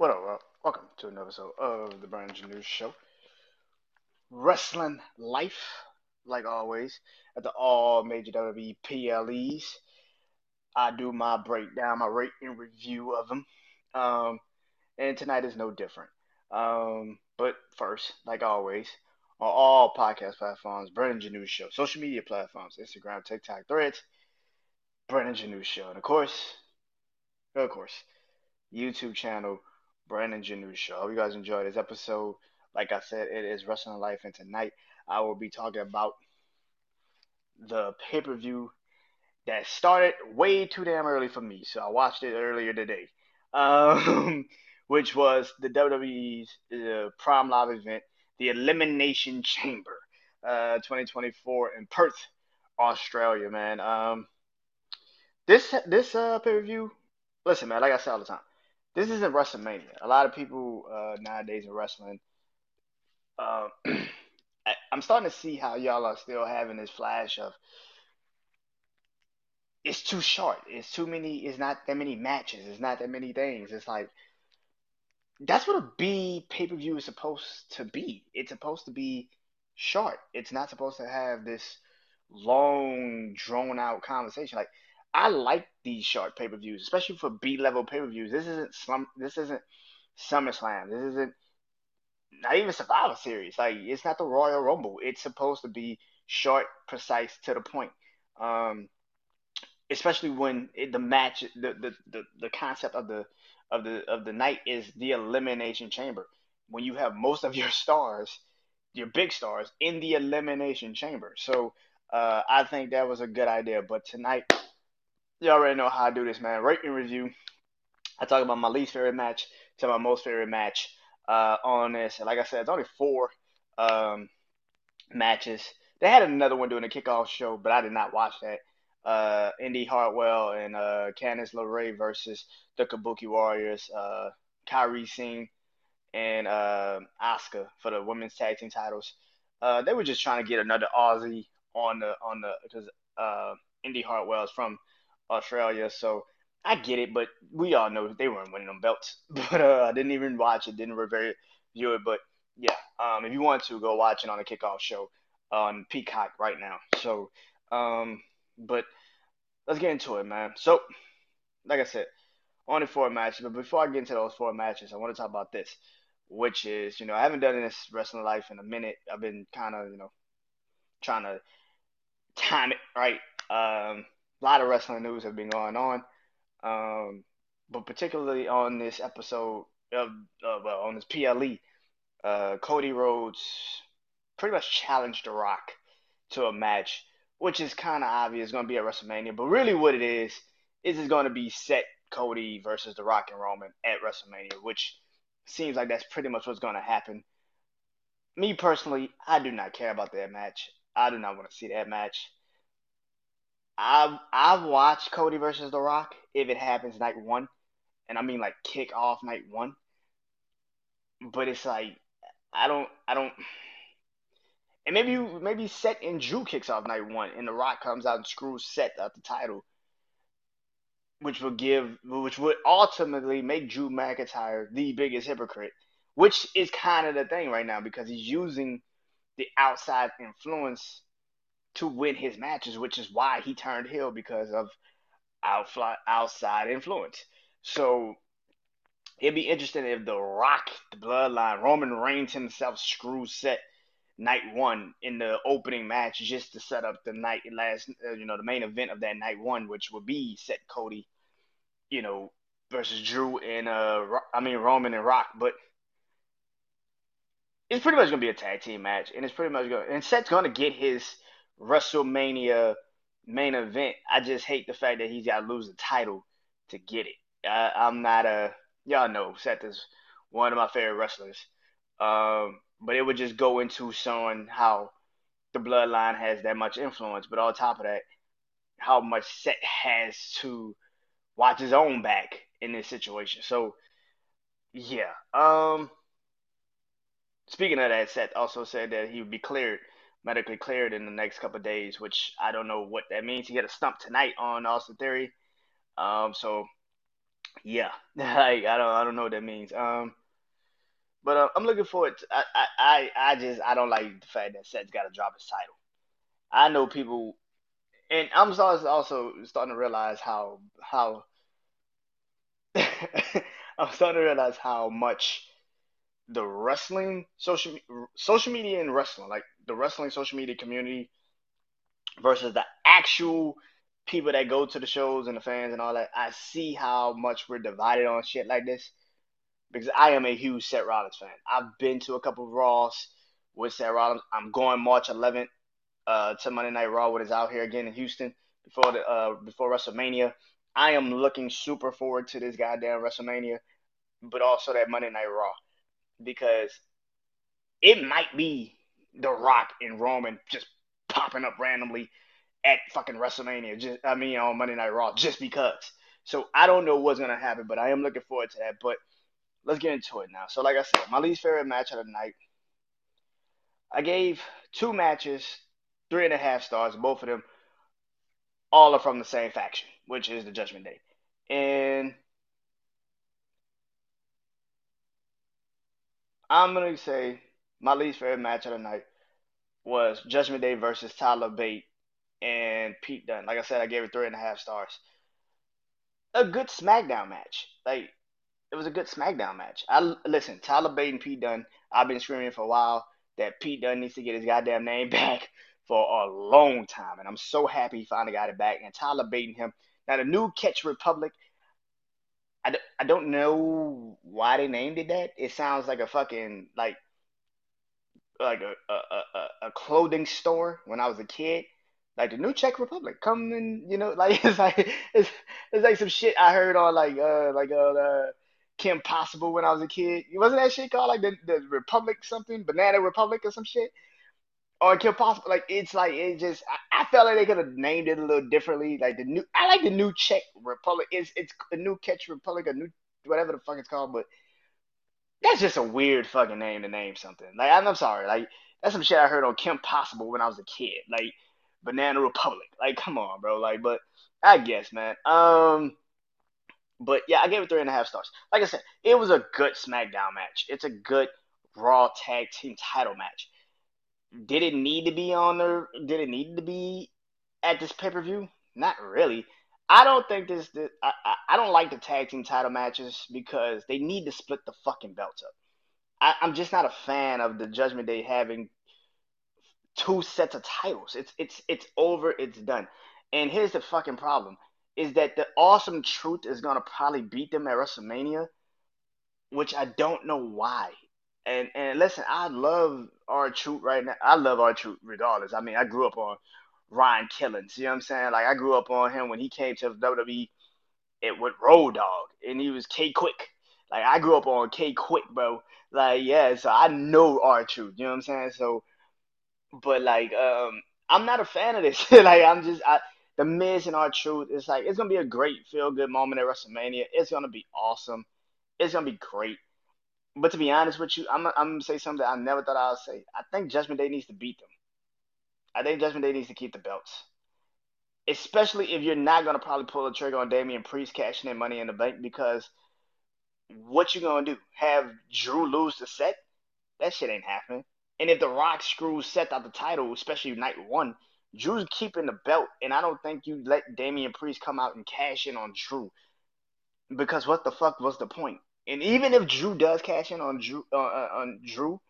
What up? Welcome to another episode of the Brandon Janeau Show. Wrestling life, like always, at the all major WWE PLEs. I do my breakdown, my rate and review of them. Um, and tonight is no different. Um, but first, like always, on all podcast platforms, Brandon Janeau Show, social media platforms, Instagram, TikTok, Threads, Brandon Janeau Show, and of course, of course, YouTube channel Brandon Janeau Show. Hope you guys enjoyed this episode. Like I said, it is Wrestling Life, and tonight I will be talking about the pay per view that started way too damn early for me. So I watched it earlier today, um, which was the WWE's uh, Prime Live event, the Elimination Chamber, uh, 2024 in Perth, Australia. Man, um, this this uh, pay per view. Listen, man, like I say all the time, this isn't WrestleMania. A lot of people uh, nowadays in wrestling, uh, I, I'm starting to see how y'all are still having this flash of it's too short. It's too many. It's not that many matches. It's not that many things. It's like that's what a B pay per view is supposed to be. It's supposed to be short. It's not supposed to have this long, drawn out conversation. Like I like these short pay per views, especially for B level pay per views. This isn't slum. This isn't SummerSlam. This isn't not even Survivor Series. Like it's not the Royal Rumble. It's supposed to be short, precise, to the point. Um, especially when it, the match, the, the the the concept of the of the of the night is the elimination chamber. When you have most of your stars, your big stars, in the elimination chamber. So uh, I think that was a good idea. But tonight you already know how I do this, man. Rate and review. I talk about my least favorite match to my most favorite match uh, on this. And like I said, it's only four um, matches. They had another one doing a kickoff show, but I did not watch that. Uh, Indi Hartwell and uh, Candice LeRae versus the Kabuki Warriors, uh, Kairi Sane and uh, Asuka for the women's tag team titles. Uh, they were just trying to get another Aussie on the on the because uh, Indi Hartwell is from Australia. So I get it, but we all know they weren't winning them belts. But uh, I didn't even watch it, didn't review it. But yeah, um, if you want to, go watch it on the kickoff show on Peacock right now. So, um, but let's get into it, man. So, like I said, only four matches. But before I get into those four matches, I want to talk about this, which is, you know, I haven't done this wrestling life in a minute. I've been kind of, you know, trying to time it right. Um, a lot of wrestling news have been going on, um, but particularly on this episode of uh, on this PLE, uh, Cody Rhodes pretty much challenged The Rock to a match, which is kind of obvious going to be at WrestleMania. But really, what it is is it's going to be Seth Cody versus The Rock and Roman at WrestleMania, which seems like that's pretty much what's going to happen. Me personally, I do not care about that match. I do not want to see that match. I've I've watched Cody versus The Rock if it happens night one, and I mean like kick off night one. But it's like I don't I don't. And maybe you maybe Seth and Drew kicks off night one, and The Rock comes out and screws Seth out the title, which would give which would ultimately make Drew McIntyre the biggest hypocrite, which is kind of the thing right now because he's using the outside influence to win his matches, which is why he turned heel because of outside influence. So it'd be interesting if The Rock, the Bloodline, Roman Reigns himself screws Seth night one in the opening match just to Seth up the night last, uh, you know, the main event of that night one, which would be set Cody, you know, versus Drew and uh, I mean Roman and Rock, but it's pretty much gonna be a tag team match, and it's pretty much gonna and Seth's gonna get his WrestleMania main event. I just hate the fact that he's got to lose the title to get it. I, I'm not a y'all know Seth is one of my favorite wrestlers. Um, but it would just go into showing how the bloodline has that much influence. But on top of that, how much Seth has to watch his own back in this situation. So yeah. Um speaking of that, Seth also said that he would be cleared medically cleared in the next couple days, which I don't know what that means. He had a stump tonight on Austin Theory. Um, so Yeah, like I don't I don't know what that means. Um, but uh, I'm looking forward. To, I, I I just I don't like the fact that Seth's got to drop his title. I know people, and I'm also also starting to realize how how I'm starting to realize how much the wrestling social social media and wrestling, like the wrestling social media community versus the actual people that go to the shows and the fans and all that. I see how much we're divided on shit like this because I am a huge Seth Rollins fan. I've been to a couple of Raws with Seth Rollins. I'm going March 11th uh, to Monday Night Raw when it's out here again in Houston before the uh, before WrestleMania. I am looking super forward to this goddamn WrestleMania, but also that Monday Night Raw because it might be The Rock and Roman just popping up randomly at fucking WrestleMania. Just I mean on Monday Night Raw just because. So I don't know what's gonna happen, but I am looking forward to that. But let's get into it now. So like I said, my least favorite match of the night. I gave two matches three and a half stars. Both of them all are from the same faction, which is the Judgment Day. And I'm gonna say my least favorite match of the night was Judgment Day versus Tyler Bate and Pete Dunne. Like I said, I gave it three and a half stars. A good SmackDown match. Like it was a good SmackDown match. I listen, Tyler Bate and Pete Dunne. I've been screaming for a while that Pete Dunne needs to get his goddamn name back for a long time, and I'm so happy he finally got it back. And Tyler Bate and him. Now the new Catch Republic. I, I don't know why they named it that. It sounds like a fucking like like a a, a, a clothing store when I was a kid. Like the new Czech Republic, come and you know, like it's like it's it's like some shit I heard on like uh like uh, uh Kim Possible when I was a kid. Wasn't that shit called like the the Republic something, Banana Republic or some shit? Or Kim Possible, like it's like it just I, I felt like they could have named it a little differently. Like the new, I like the new Czech Republic. It's it's a new Czech Republic, a new whatever the fuck it's called, but that's just a weird fucking name to name something. Like I'm, I'm sorry, like that's some shit I heard on Kim Possible when I was a kid. Like Banana Republic. Like come on, bro. Like but I guess man. Um, but yeah, I gave it three and a half stars. Like I said, it was a good SmackDown match. It's a good Raw Tag Team Title match. Did it need to be on there? Did it need to be at this pay per view? Not really. I don't think this. this I, I don't like the tag team title matches because they need to split the fucking belts up. I, I'm just not a fan of the Judgment Day having two sets of titles. It's it's it's over. It's done. And here's the fucking problem: is that the Awesome Truth is gonna probably beat them at WrestleMania, which I don't know why. And and listen, I love R-Truth right now. I love R-Truth regardless. I mean, I grew up on Ron Killings. You know what I'm saying? Like I grew up on him when he came to WWE it with Road Dog, and he was K-Kwik. Like I grew up on K-Kwik, bro. Like yeah, so I know R-Truth. You know what I'm saying? So but like, um, I'm not a fan of this. like, I'm just I, the Miz and R-Truth. It's like it's gonna be a great feel good moment at WrestleMania. It's gonna be awesome. It's gonna be great. But to be honest with you, I'm I'm gonna say something I never thought I would say. I think Judgment Day needs to beat them. I think Judgment Day needs to keep the belts, especially if you're not gonna probably pull the trigger on Damian Priest cashing in Money in the Bank because what you gonna do? Have Drew lose the set? That shit ain't happening. And if The Rock screws Seth out the title, especially night one, Drew's keeping the belt, and I don't think you let Damian Priest come out and cash in on Drew because what the fuck was the point? And even if Drew does cash in on Drew, uh, uh, on Drew,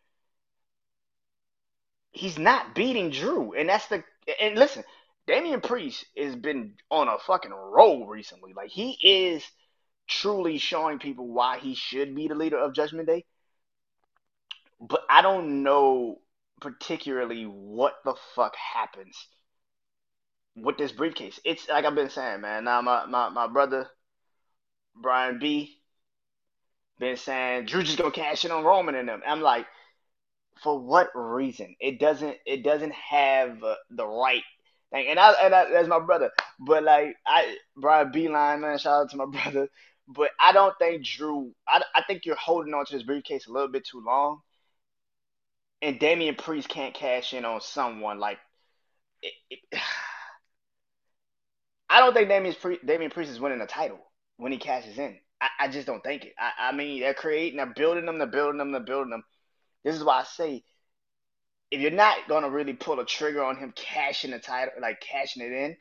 he's not beating Drew, and that's the. And listen, Damian Priest has been on a fucking roll recently. Like he is truly showing people why he should be the leader of Judgment Day. But I don't know particularly what the fuck happens with this briefcase. It's like I've been saying, man. Now my my, my brother Brian B been saying Drew just gonna cash in on Roman and them. I'm like, for what reason? It doesn't it doesn't have uh, the right thing. And I and I, that's my brother. But like I Brian Beeline, man, shout out to my brother. But I don't think Drew. I, I think you're holding on to this briefcase a little bit too long. And Damian Priest can't cash in on someone like. It, it, I don't think Damian Priest, Damian Priest is winning the title when he cashes in. I, I just don't think it. I, I mean, they're creating, they're building them, they're building them, they're building them. This is why I say, if you're not gonna really pull a trigger on him cashing the title, like cashing it in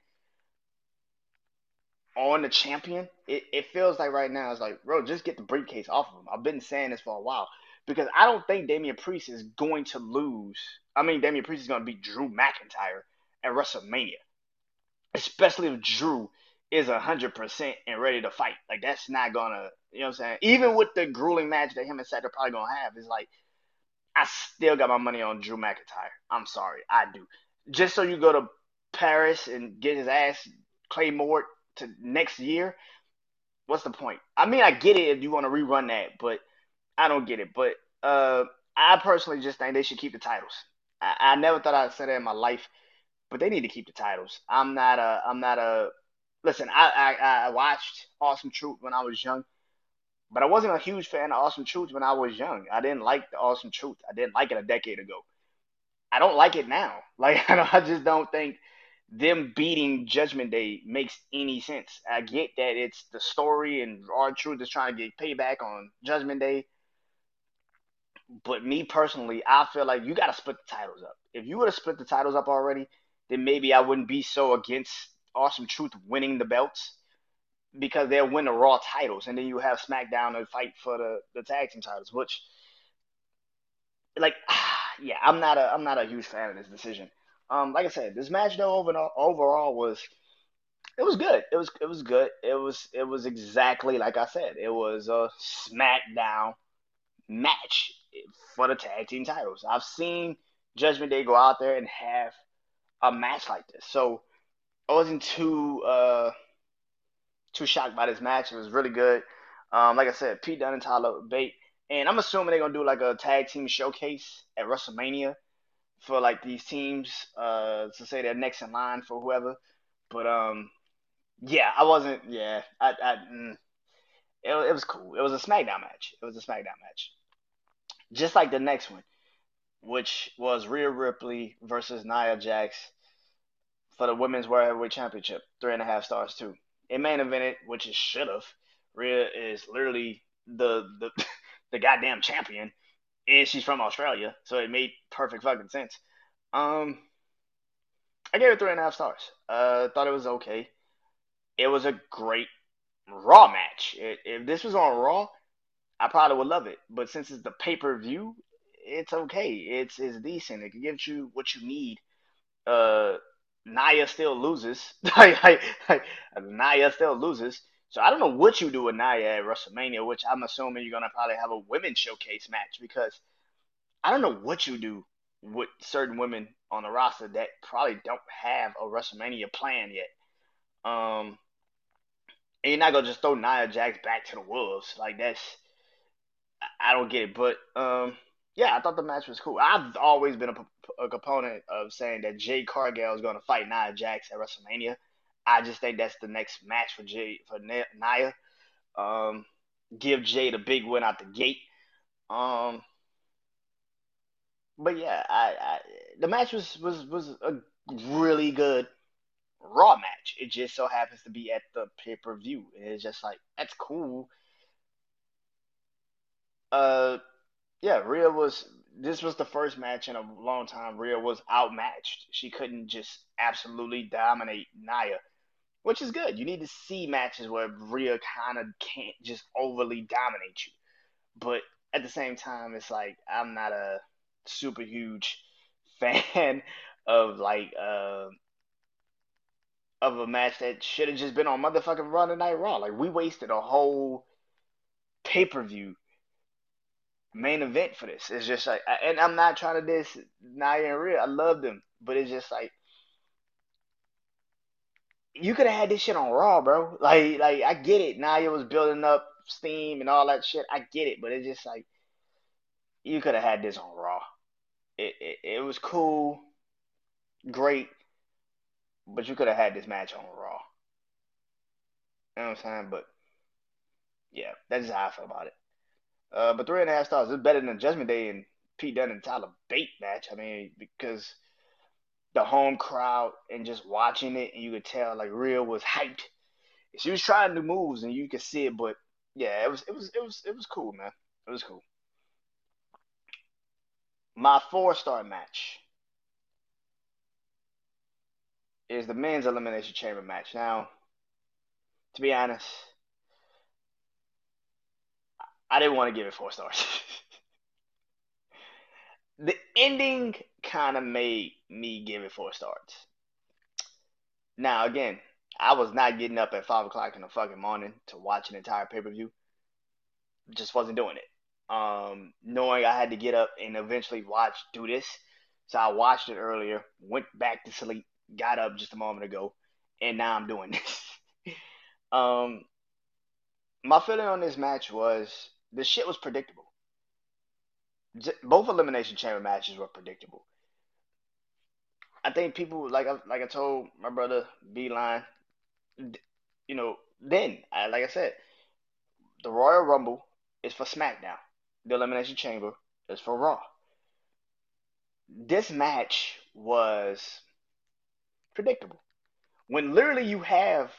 on the champion, it, it feels like right now it's like, bro, just get the briefcase off of him. I've been saying this for a while because I don't think Damian Priest is going to lose. I mean, Damian Priest is going to beat Drew McIntyre at WrestleMania, especially if Drew is a hundred percent and ready to fight. Like that's not gonna, you know what I'm saying? Even with the grueling match that him and Seth are probably gonna have, it's like I still got my money on Drew McIntyre. I'm sorry, I do. Just so you go to Paris and get his ass Claymore to next year, what's the point? I mean, I get it if you want to rerun that, but I don't get it. But uh, I personally just think they should keep the titles. I, I never thought I'd say that in my life, but they need to keep the titles. I'm not a I'm not a listen, I, I, I watched Awesome Truth when I was young, but I wasn't a huge fan of Awesome Truth when I was young. I didn't like the Awesome Truth. I didn't like it a decade ago. I don't like it now. Like I I just don't think them beating Judgment Day makes any sense. I get that it's the story and R-Truth is trying to get payback on Judgment Day. But me personally, I feel like you got to split the titles up. If you would have split the titles up already, then maybe I wouldn't be so against Awesome Truth winning the belts because they'll win the Raw titles, and then you have SmackDown to fight for the, the tag team titles. Which, like, yeah, I'm not a I'm not a huge fan of this decision. Um, like I said, this match though overall, overall was it was good. It was it was good. It was it was exactly like I said. It was a SmackDown match for the tag team titles. I've seen Judgment Day go out there and have a match like this. So I wasn't too uh, too shocked by this match. It was really good. Um, like I said, Pete Dunne and Tyler Bate, and I'm assuming they're gonna do like a tag team showcase at WrestleMania for like these teams uh, to say they're next in line for whoever. But um, yeah, I wasn't. Yeah, I, I mm, it, it was cool. It was a SmackDown match. It was a SmackDown match, just like the next one, which was Rhea Ripley versus Nia Jax for the women's world heavyweight championship. Three and a half stars too. In main evented, which it should have. Rhea is literally the the the goddamn champion, and she's from Australia, so it made perfect fucking sense. Um, I gave it three and a half stars. Uh, thought it was okay. It was a great Raw match. It, if this was on Raw, I probably would love it. But since it's the pay per view, it's okay. It's it's decent. It gives you what you need. Uh, Nia still loses. Nia still loses. So I don't know what you do with Nia at WrestleMania, which I'm assuming you're gonna probably have a women's showcase match because I don't know what you do with certain women on the roster that probably don't have a WrestleMania plan yet. Um, and you're not gonna just throw Nia Jax back to the wolves like that's I don't get it, but um, yeah, I thought the match was cool. I've always been a, a component of saying that Jade Cargill is going to fight Nia Jax at WrestleMania. I just think that's the next match for Jay for Nia. Um, give Jay a big win out the gate. Um, but yeah, I, I the match was was was a really good Raw match. It just so happens to be at the pay per view. It's just like that's cool. Uh, yeah, Rhea was. This was the first match in a long time. Rhea was outmatched. She couldn't just absolutely dominate Nia, which is good. You need to see matches where Rhea kind of can't just overly dominate you. But at the same time, it's like I'm not a super huge fan of like uh, of a match that should have just been on motherfucking Raw Night Raw. Like we wasted a whole pay per view main event for this. It's just like, and I'm not trying to diss Nia and Rhea. I love them, but it's just like you could have had this shit on Raw, bro. Like, like I get it. Nia was building up steam and all that shit. I get it, but it's just like you could have had this on Raw. It, it it was cool, great, but you could have had this match on Raw. You know what I'm saying? But yeah, that's how I feel about it. Uh, but three and a half stars is better than Judgment Day and Pete Dunne and Tyler Bate match. I mean, because the home crowd and just watching it, and you could tell like Rhea was hyped. She was trying new moves, and you could see it, but yeah, it was it was it was it was cool, man. It was cool. My four star match is the men's elimination chamber match. Now, to be honest, I didn't want to give it four stars. the ending kind of made me give it four stars. Now, again, I was not getting up at five o'clock in the fucking morning to watch an entire pay per view. Just wasn't doing it. Um, knowing I had to get up and eventually watch do this, so I watched it earlier, went back to sleep, got up just a moment ago, and now I'm doing this. um, my feeling on this match was the shit was predictable. Both elimination chamber matches were predictable. I think people like I like I told my brother Beeline, you know, then I, like I said, the Royal Rumble is for SmackDown. The Elimination Chamber is for Raw. This match was predictable. When literally you have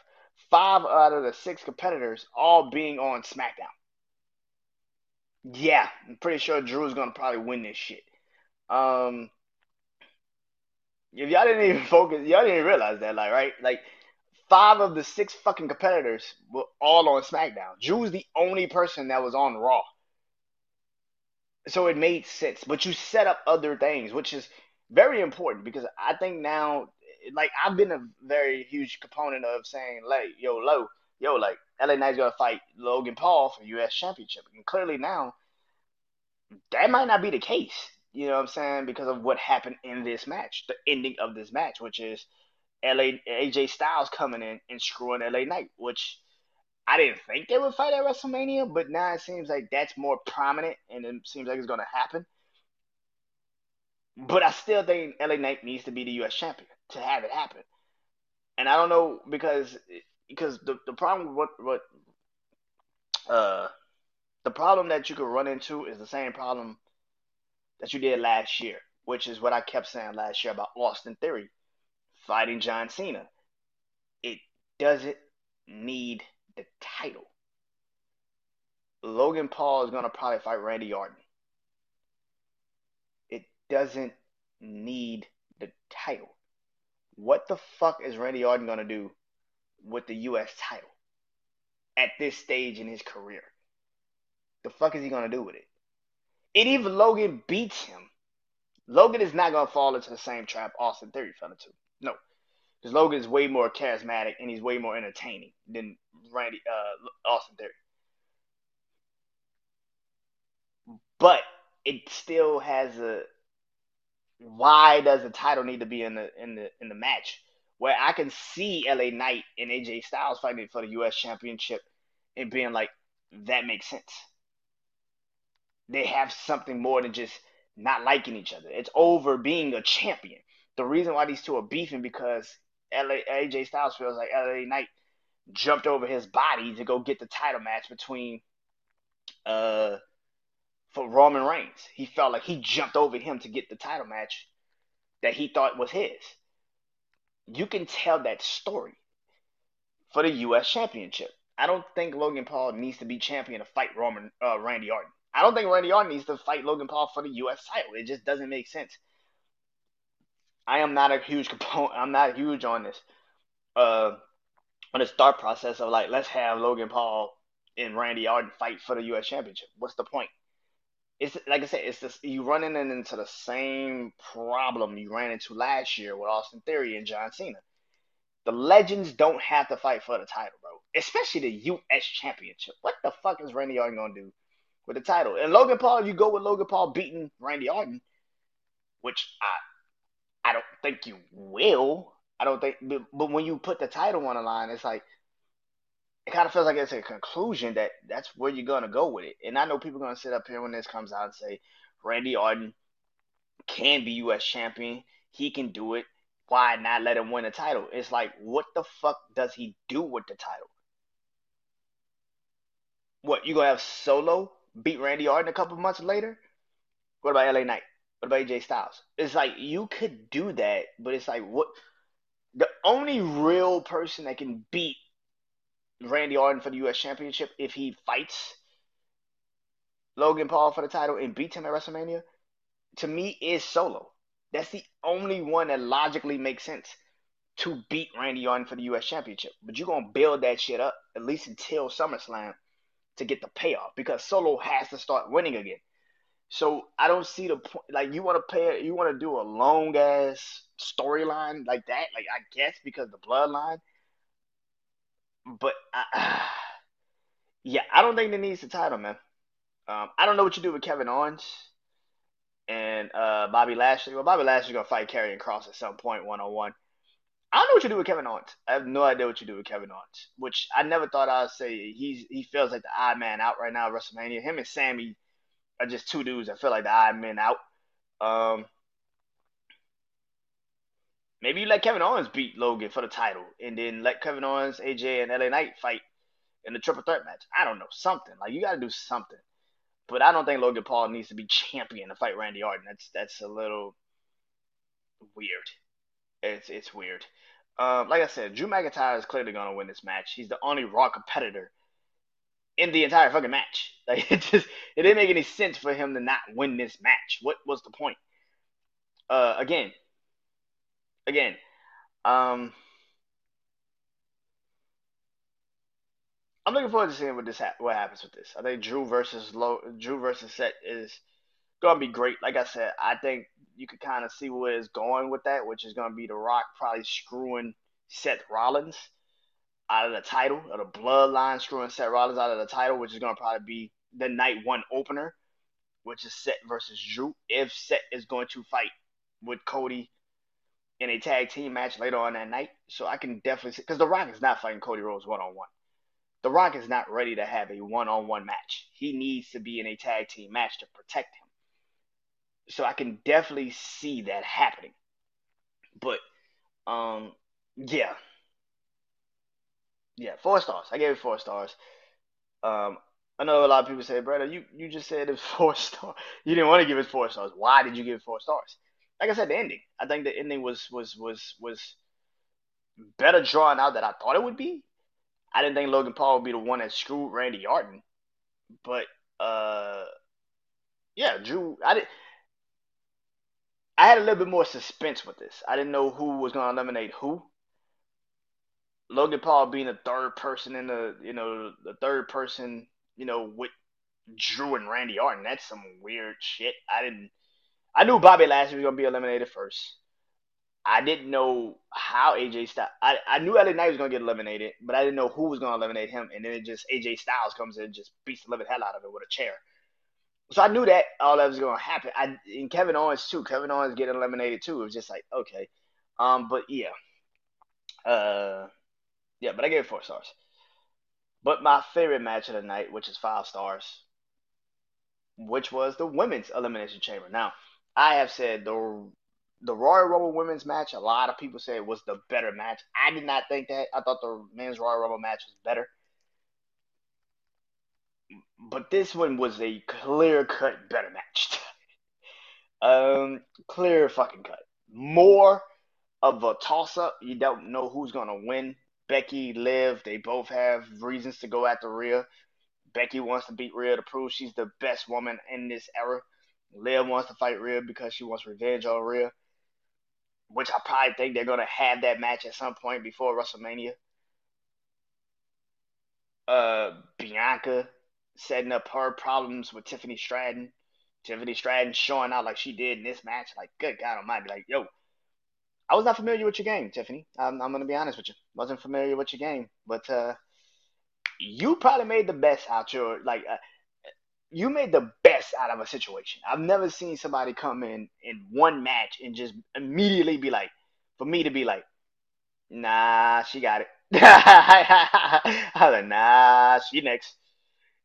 five out of the six competitors all being on SmackDown. Yeah, I'm pretty sure Drew's gonna probably win this shit. Um, if y'all didn't even focus, y'all didn't realize that, like, right? Like, five of the six fucking competitors were all on SmackDown. Drew's the only person that was on Raw. So it made sense. But you set up other things, which is very important because I think now, like, I've been a very huge component of saying, like, yo, low, yo, like, LA Knight's gonna fight Logan Paul for U.S. Championship. And clearly now, that might not be the case. You know what I'm saying? Because of what happened in this match, the ending of this match, which is LA AJ Styles coming in and screwing LA Knight, which I didn't think they would fight at WrestleMania, but now it seems like that's more prominent and it seems like it's gonna happen. But I still think LA Knight needs to be the US champion to have it happen. And I don't know because because the, the problem what what uh the problem that you could run into is the same problem that you did last year, which is what I kept saying last year about Austin Theory fighting John Cena. It doesn't need the title. Logan Paul is going to probably fight Randy Orton. It doesn't need the title. What the fuck is Randy Orton going to do with the U.S. title at this stage in his career? The fuck is he to do with it? And even Logan beats him. Logan is not to fall into the same trap Austin Theory fell into. No. Because Logan is way more charismatic and he's way more entertaining than Randy uh, Austin Theory. But it still has a why does the title need to be in the in the in the match? Where I can see LA Knight and AJ Styles fighting for the US championship and being like, that makes sense they have something more than just not liking each other. It's over being a champion. The reason why these two are beefing because LA, AJ Styles feels like LA Knight jumped over his body to go get the title match between uh for Roman Reigns. He felt like he jumped over him to get the title match that he thought was his. You can tell that story for the U.S. Championship. I don't think Logan Paul needs to be champion to fight Roman uh, Randy Orton. I don't think Randy Orton needs to fight Logan Paul for the U.S. title. It just doesn't make sense. I am not a huge component. I'm not huge on this, uh, on this thought process of like let's have Logan Paul and Randy Orton fight for the U.S. Championship. What's the point? It's like I said, it's just you running into the same problem you ran into last year with Austin Theory and John Cena. The legends don't have to fight for the title, bro. Especially the U.S. Championship. What the fuck is Randy Orton gonna do with the title. And Logan Paul, you go with Logan Paul beating Randy Orton, which I I don't think you will. I don't think, but, but when you put the title on the line, it's like it kind of feels like it's a conclusion that that's where you're gonna go with it. And I know people are gonna sit up here when this comes out and say Randy Orton can be U.S. champion. He can do it. Why not let him win the title? It's like, what the fuck does he do with the title? What you gonna have Solo beat Randy Orton a couple months later. What about LA Knight? What about AJ Styles? It's like you could do that, but it's like what the only real person that can beat Randy Orton for the U.S. Championship if he fights Logan Paul for the title and beats him at WrestleMania, to me is Solo. That's the only one that logically makes sense to beat Randy Orton for the U.S. Championship. But you're gonna build that shit up at least until SummerSlam to get the payoff because Solo has to start winning again. So I don't see the point. Like you want to pay, you want to do a long ass storyline like that. Like I guess because the bloodline. But I, yeah, I don't think it needs the title, man. Um, I don't know what you do with Kevin Owens and uh, Bobby Lashley. Well, Bobby Lashley's gonna fight Karrion Kross at some point one on one. I don't know what you do with Kevin Owens. I have no idea what you do with Kevin Owens, which I never thought I'd say. He's he feels like the odd man out right now at WrestleMania. Him and Sammy are just two dudes I feel like the odd men out. Um, maybe you let Kevin Owens beat Logan for the title, and then let Kevin Owens, AJ, and LA Knight fight in the triple threat match. I don't know something like you got to do something. But I don't think Logan Paul needs to be champion to fight Randy Orton. That's that's a little weird. It's it's weird. Um, like I said, Drew McIntyre is clearly gonna win this match. He's the only Raw competitor in the entire fucking match. Like it just it didn't make any sense for him to not win this match. What was the point? Uh, again, again, um, I'm looking forward to seeing what this ha- what happens with this. I think Drew versus Low Drew versus Seth is gonna be great. Like I said, I think you could kind of see where it's going with that, which is gonna be The Rock probably screwing Seth Rollins out of the title, or the Bloodline screwing Seth Rollins out of the title, which is gonna probably be the night one opener, which is Seth versus Drew. If Seth is going to fight with Cody in a tag team match later on that night, so I can definitely see because The Rock is not fighting Cody Rhodes one on one. The Rock is not ready to have a one on one match. He needs to be in a tag team match to protect him. So I can definitely see that happening. But um yeah. Yeah, four stars. I gave it four stars. Um I know a lot of people say, brother, you, you just said it's four stars. You didn't want to give it four stars. Why did you give it four stars? Like I said, the ending. I think the ending was was was was better drawn out than I thought it would be. I didn't think Logan Paul would be the one that screwed Randy Orton, but uh, yeah, Drew. I did. I had a little bit more suspense with this. I didn't know who was going to eliminate who. Logan Paul being the third person in the, you know, the third person, you know, with Drew and Randy Orton. That's some weird shit. I didn't. I knew Bobby Lashley was to be eliminated first. I didn't know how AJ Styles. I, I knew LA Knight was gonna get eliminated, but I didn't know who was gonna eliminate him. And then it just AJ Styles comes in and just beats the living hell out of it with a chair. So I knew that all that was gonna happen. I and Kevin Owens too. Kevin Owens getting eliminated too. It was just like okay, um, but yeah, uh, yeah. But I gave it four stars. But my favorite match of the night, which is five stars, which was the women's elimination chamber. Now I have said the the Royal Rumble women's match, a lot of people say it was the better match. I did not think that. I thought the men's Royal Rumble match was better. But this one was a clear cut better match. um, clear fucking cut. More of a toss up. You don't know who's gonna win. Becky, Liv, they both have reasons to go after Rhea. Becky wants to beat Rhea to prove she's the best woman in this era. Liv wants to fight Rhea because she wants revenge on Rhea which I probably think they're gonna have that match at some point before WrestleMania. Uh, Bianca setting up her problems with Tiffany Stratton. Tiffany Stratton showing out like she did in this match. Like, good God Almighty! Like, yo, I was not familiar with your game, Tiffany. I'm, I'm gonna be honest with you. Wasn't familiar with your game, but uh, you probably made the best out your like. Uh, you made the best out of a situation. I've never seen somebody come in in one match and just immediately be like, for me to be like, nah, she got it. I was like, nah, she next.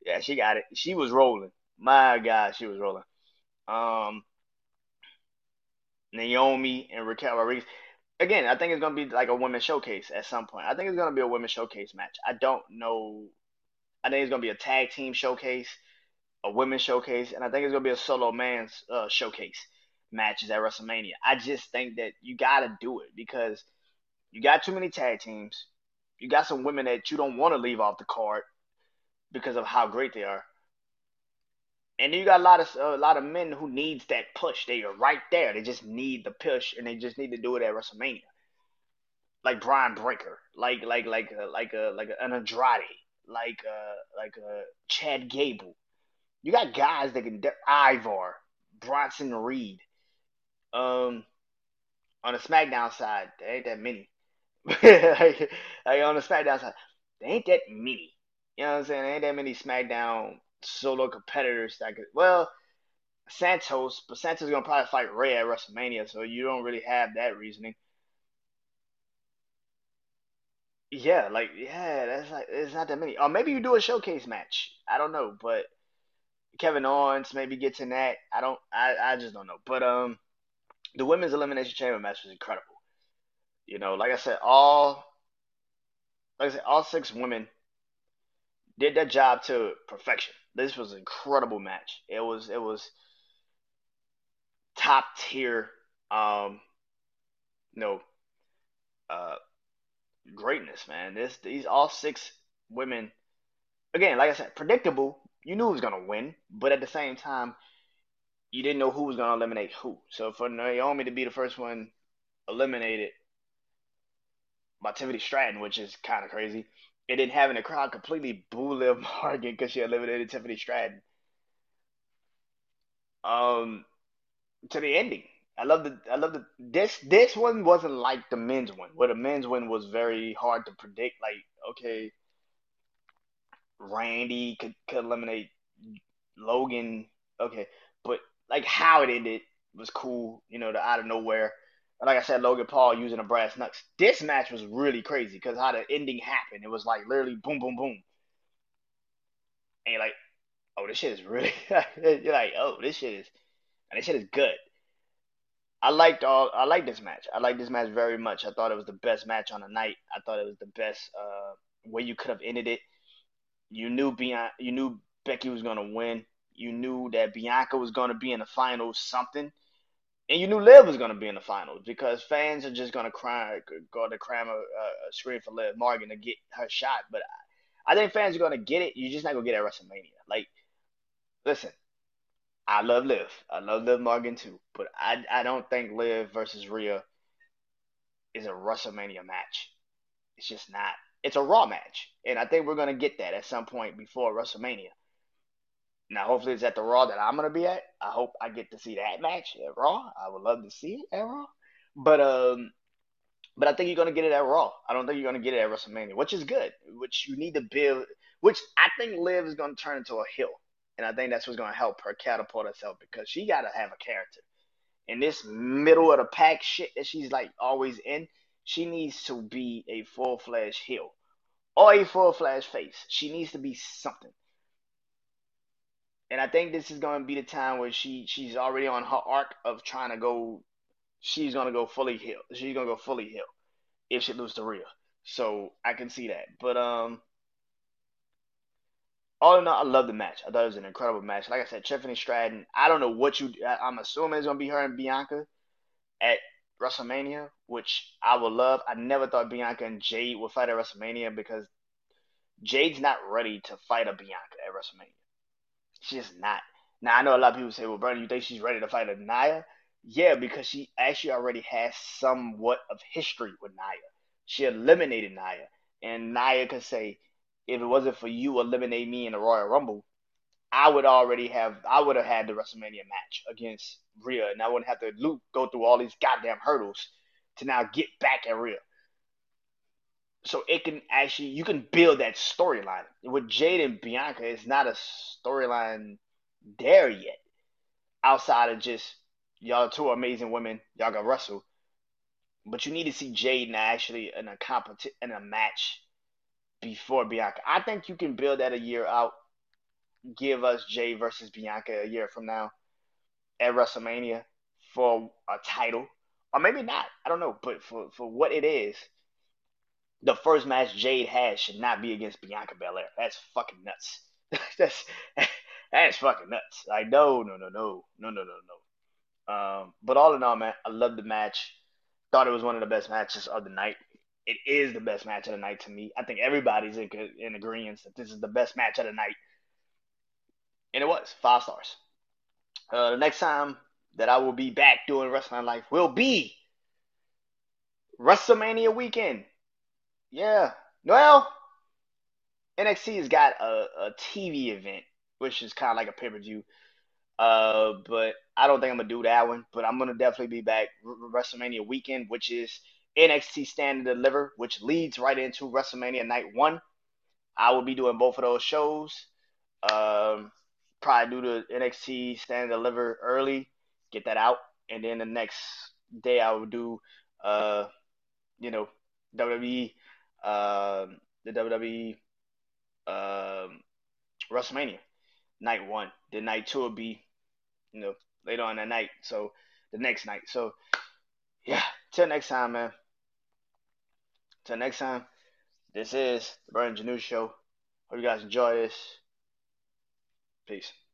Yeah, she got it. She was rolling. My God, she was rolling. Um, Naomi and Raquel Rodriguez. Again, I think it's gonna be like a women's showcase at some point. I think it's gonna be a women's showcase match. I don't know. I think it's gonna be a tag team showcase a women's showcase, and I think it's gonna be a solo man's uh, showcase matches at WrestleMania. I just think that you gotta do it because you got too many tag teams. You got some women that you don't want to leave off the card because of how great they are. And you got a lot of a lot of men who needs that push. They are right there. They just need the push, and they just need to do it at WrestleMania. Like Bron Breakker, like like like uh, like a like an Andrade, like uh like a Chad Gable. You got guys that can Ivar, Bronson Reed. Um, on the SmackDown side, there ain't that many. like, like on the SmackDown side, there ain't that many. You know what I'm saying? There ain't that many SmackDown solo competitors that could. Well, Santos, but Santos is gonna probably fight Rey at WrestleMania, so you don't really have that reasoning. Yeah, like yeah, that's like it's not that many. Or maybe you do a showcase match. I don't know, but Kevin Owens maybe gets in that. I don't. I I just don't know. But um, the women's elimination chamber match was incredible. You know, like I said, all like I said, all six women did their job to perfection. This was an incredible match. It was it was top tier um know uh greatness, man. This these all six women again, like I said, predictable. You knew who was gonna win, but at the same time, you didn't know who was gonna eliminate who. So for Naomi to be the first one eliminated by Tiffany Stratton, which is kind of crazy, and then having the crowd completely boo Liv Morgan because she eliminated Tiffany Stratton. Um, to the ending. I love the I love the this this one wasn't like the men's one, where the men's one was very hard to predict. Like, okay, Randy could, could eliminate Logan, okay, but like how it ended was cool, you know, the out of nowhere. And like I said, Logan Paul using a brass knucks. This match was really crazy because how the ending happened. It was like literally boom, boom, boom, and like, oh, this shit is really. you're like, oh, this shit is, and this shit is good. I liked all. I liked this match. I liked this match very much. I thought it was the best match on the night. I thought it was the best uh, way you could have ended it. You knew Bian- you knew Becky was gonna win. You knew that Bianca was gonna be in the finals, something, and you knew Liv was gonna be in the finals because fans are just gonna cry, go to cram a, a scream for Liv Morgan to get her shot. But I, I think fans are gonna get it. You're just not gonna get it at WrestleMania. Like, listen, I love Liv. I love Liv Morgan too, but I I don't think Liv versus Rhea is a WrestleMania match. It's just not. It's a Raw match, and I think we're gonna get that at some point before WrestleMania. Now, hopefully, it's at the Raw that I'm gonna be at. I hope I get to see that match at Raw. I would love to see it at Raw, but um, but I think you're gonna get it at Raw. I don't think you're gonna get it at WrestleMania, which is good. Which you need to build. Which I think Liv is gonna turn into a heel. And I think that's what's to help her catapult herself because she got to have a character. In this middle of the pack shit that she's like always in, she needs to be a full fledged heel or a full fledged face. She needs to be something. And I think this is going to be the time where she she's already on her arc of trying to go. She's going to go fully heel. She's going to go fully heel if she loses to Rhea. So I can see that. But um, all in all, I love the match. I thought it was an incredible match. Like I said, Tiffany Stratton. I don't know what you. I'm assuming it's gonna be her and Bianca at WrestleMania, which I would love. I never thought Bianca and Jade would fight at WrestleMania because Jade's not ready to fight a Bianca at WrestleMania. She's just not. Now I know a lot of people say, "Well, Bernie, you think she's ready to fight a Nia?" Yeah, because she actually already has somewhat of history with Nia. She eliminated Nia, and Nia could say, if it wasn't for you eliminating me in the Royal Rumble, I would already have I would have had the WrestleMania match against Rhea, and I wouldn't have to loop, go through all these goddamn hurdles to now get back at Rhea. So it can actually you can build that storyline with Jade and Bianca. It's not a storyline there yet, outside of just y'all two amazing women. Y'all got wrestle, but you need to see Jade and actually in a competi- in a match before Bianca. I think you can build that a year out. Give us Jay versus Bianca a year from now at WrestleMania for a title, or maybe not. I don't know, but for for what it is, the first match Jade has should not be against Bianca Belair. That's fucking nuts. that's that's fucking nuts. Like no, no, no, no, no, no, no, no. Um, but all in all, man, I love the match. Thought it was one of the best matches of the night. It is the best match of the night to me. I think everybody's in, in agreement that this is the best match of the night. And it was five stars. Uh, the next time that I will be back doing Wrestling Life will be WrestleMania weekend. Yeah. Well, NXT has got a, a TV event, which is kind of like a pay per view. Uh, but I don't think I'm gonna do that one. But I'm gonna definitely be back WrestleMania weekend, which is NXT Stand and Deliver, which leads right into WrestleMania Night One. I will be doing both of those shows. Um, probably do the NXT Stand and Deliver early, get that out, and then the next day I will do, uh, you know, WWE, uh, the WWE, um, WrestleMania Night One. Then Night Two will be, you know, later on that night. So the next night. So yeah, till next time, man. Till next time, this is the Brandon Janeau Show. Hope you guys enjoy this. Peace.